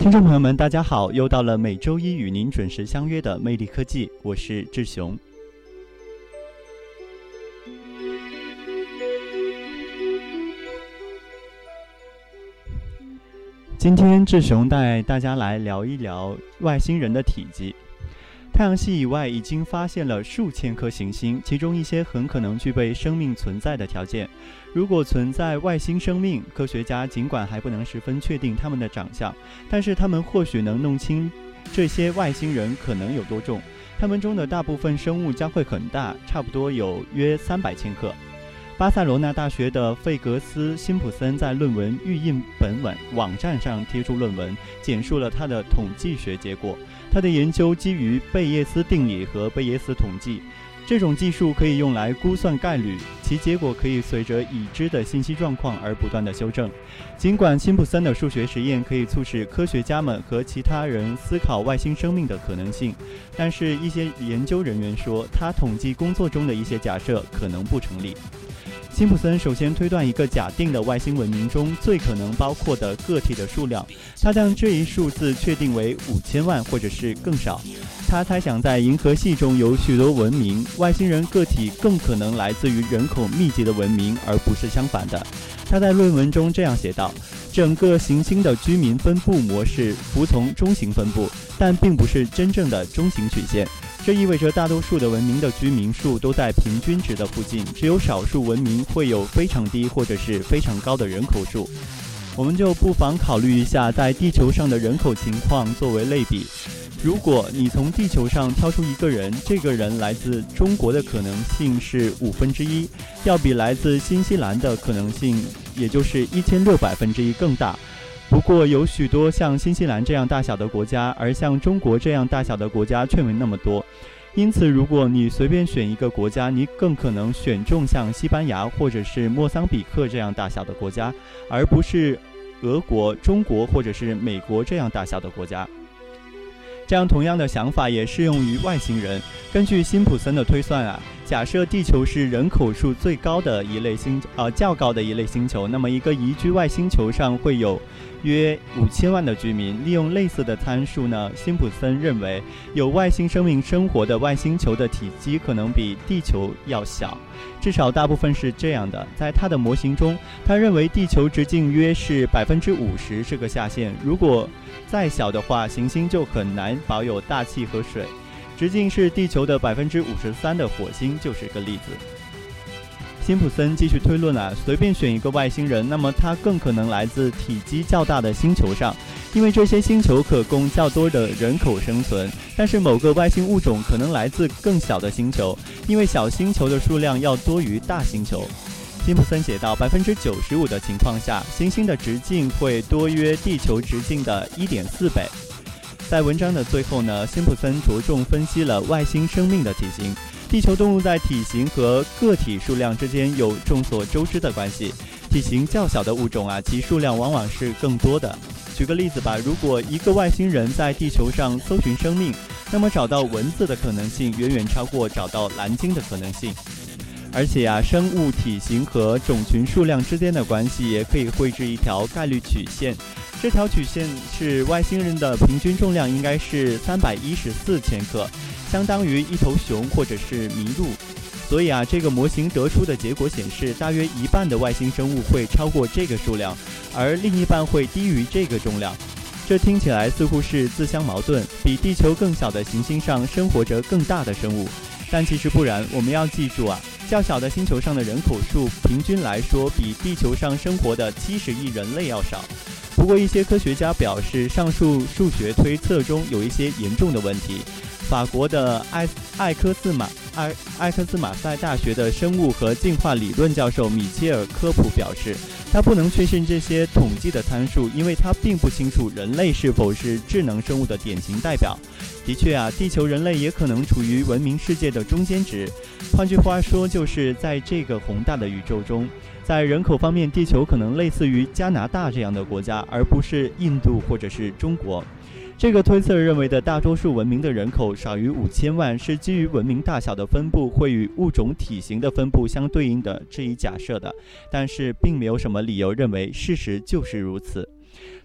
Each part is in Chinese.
听众朋友们，大家好！又到了每周一与您准时相约的魅力科技，我是志雄。今天志雄带大家来聊一聊外星人的体积。太阳系以外已经发现了数千颗行星，其中一些很可能具备生命存在的条件。如果存在外星生命，科学家尽管还不能十分确定他们的长相，但是他们或许能弄清这些外星人可能有多重。他们中的大部分生物将会很大，差不多有约三百千克。巴塞罗那大学的费格斯·辛普森在论文预印本网网站上贴出论文，简述了他的统计学结果。他的研究基于贝叶斯定理和贝叶斯统计，这种技术可以用来估算概率，其结果可以随着已知的信息状况而不断的修正。尽管辛普森的数学实验可以促使科学家们和其他人思考外星生命的可能性，但是一些研究人员说，他统计工作中的一些假设可能不成立。辛普森首先推断一个假定的外星文明中最可能包括的个体的数量，他将这一数字确定为五千万或者是更少。他猜想在银河系中有许多文明，外星人个体更可能来自于人口密集的文明，而不是相反的。他在论文中这样写道：整个行星的居民分布模式服从中型分布，但并不是真正的中型曲线。这意味着大多数的文明的居民数都在平均值的附近，只有少数文明会有非常低或者是非常高的人口数。我们就不妨考虑一下在地球上的人口情况作为类比。如果你从地球上挑出一个人，这个人来自中国的可能性是五分之一，要比来自新西兰的可能性，也就是一千六百分之一更大。不过，有许多像新西兰这样大小的国家，而像中国这样大小的国家却没那么多。因此，如果你随便选一个国家，你更可能选中像西班牙或者是莫桑比克这样大小的国家，而不是俄国、中国或者是美国这样大小的国家。这样，同样的想法也适用于外星人。根据辛普森的推算啊，假设地球是人口数最高的一类星，呃，较高的一类星球，那么一个宜居外星球上会有。约五千万的居民利用类似的参数呢？辛普森认为，有外星生命生活的外星球的体积可能比地球要小，至少大部分是这样的。在他的模型中，他认为地球直径约是百分之五十是个下限。如果再小的话，行星就很难保有大气和水。直径是地球的百分之五十三的火星就是个例子。辛普森继续推论啊，随便选一个外星人，那么他更可能来自体积较大的星球上，因为这些星球可供较多的人口生存。但是某个外星物种可能来自更小的星球，因为小星球的数量要多于大星球。辛普森写道，百分之九十五的情况下，行星的直径会多约地球直径的一点四倍。在文章的最后呢，辛普森着重分析了外星生命的体型。地球动物在体型和个体数量之间有众所周知的关系。体型较小的物种啊，其数量往往是更多的。举个例子吧，如果一个外星人在地球上搜寻生命，那么找到蚊子的可能性远远超过找到蓝鲸的可能性。而且啊，生物体型和种群数量之间的关系也可以绘制一条概率曲线。这条曲线是外星人的平均重量应该是三百一十四千克。相当于一头熊或者是麋鹿，所以啊，这个模型得出的结果显示，大约一半的外星生物会超过这个数量，而另一半会低于这个重量。这听起来似乎是自相矛盾。比地球更小的行星上生活着更大的生物，但其实不然。我们要记住啊，较小的星球上的人口数平均来说比地球上生活的七十亿人类要少。不过，一些科学家表示，上述数学推测中有一些严重的问题。法国的埃埃科斯马埃埃克斯马塞大学的生物和进化理论教授米切尔科普表示，他不能确信这些统计的参数，因为他并不清楚人类是否是智能生物的典型代表。的确啊，地球人类也可能处于文明世界的中间值。换句话说，就是在这个宏大的宇宙中，在人口方面，地球可能类似于加拿大这样的国家，而不是印度或者是中国。这个推测认为的大多数文明的人口少于五千万，是基于文明大小的分布会与物种体型的分布相对应的这一假设的，但是并没有什么理由认为事实就是如此。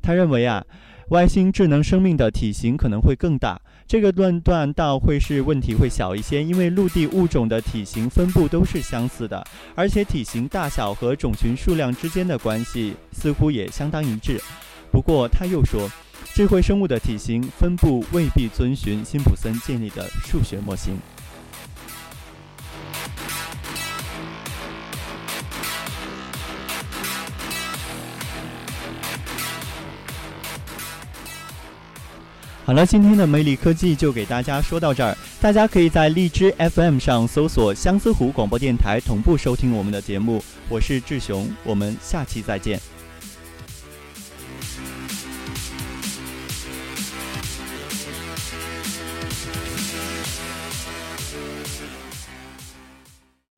他认为啊，外星智能生命的体型可能会更大。这个论断倒会是问题会小一些，因为陆地物种的体型分布都是相似的，而且体型大小和种群数量之间的关系似乎也相当一致。不过他又说。智慧生物的体型分布未必遵循辛普森建立的数学模型。好了，今天的魅力科技就给大家说到这儿。大家可以在荔枝 FM 上搜索相思湖广播电台，同步收听我们的节目。我是志雄，我们下期再见。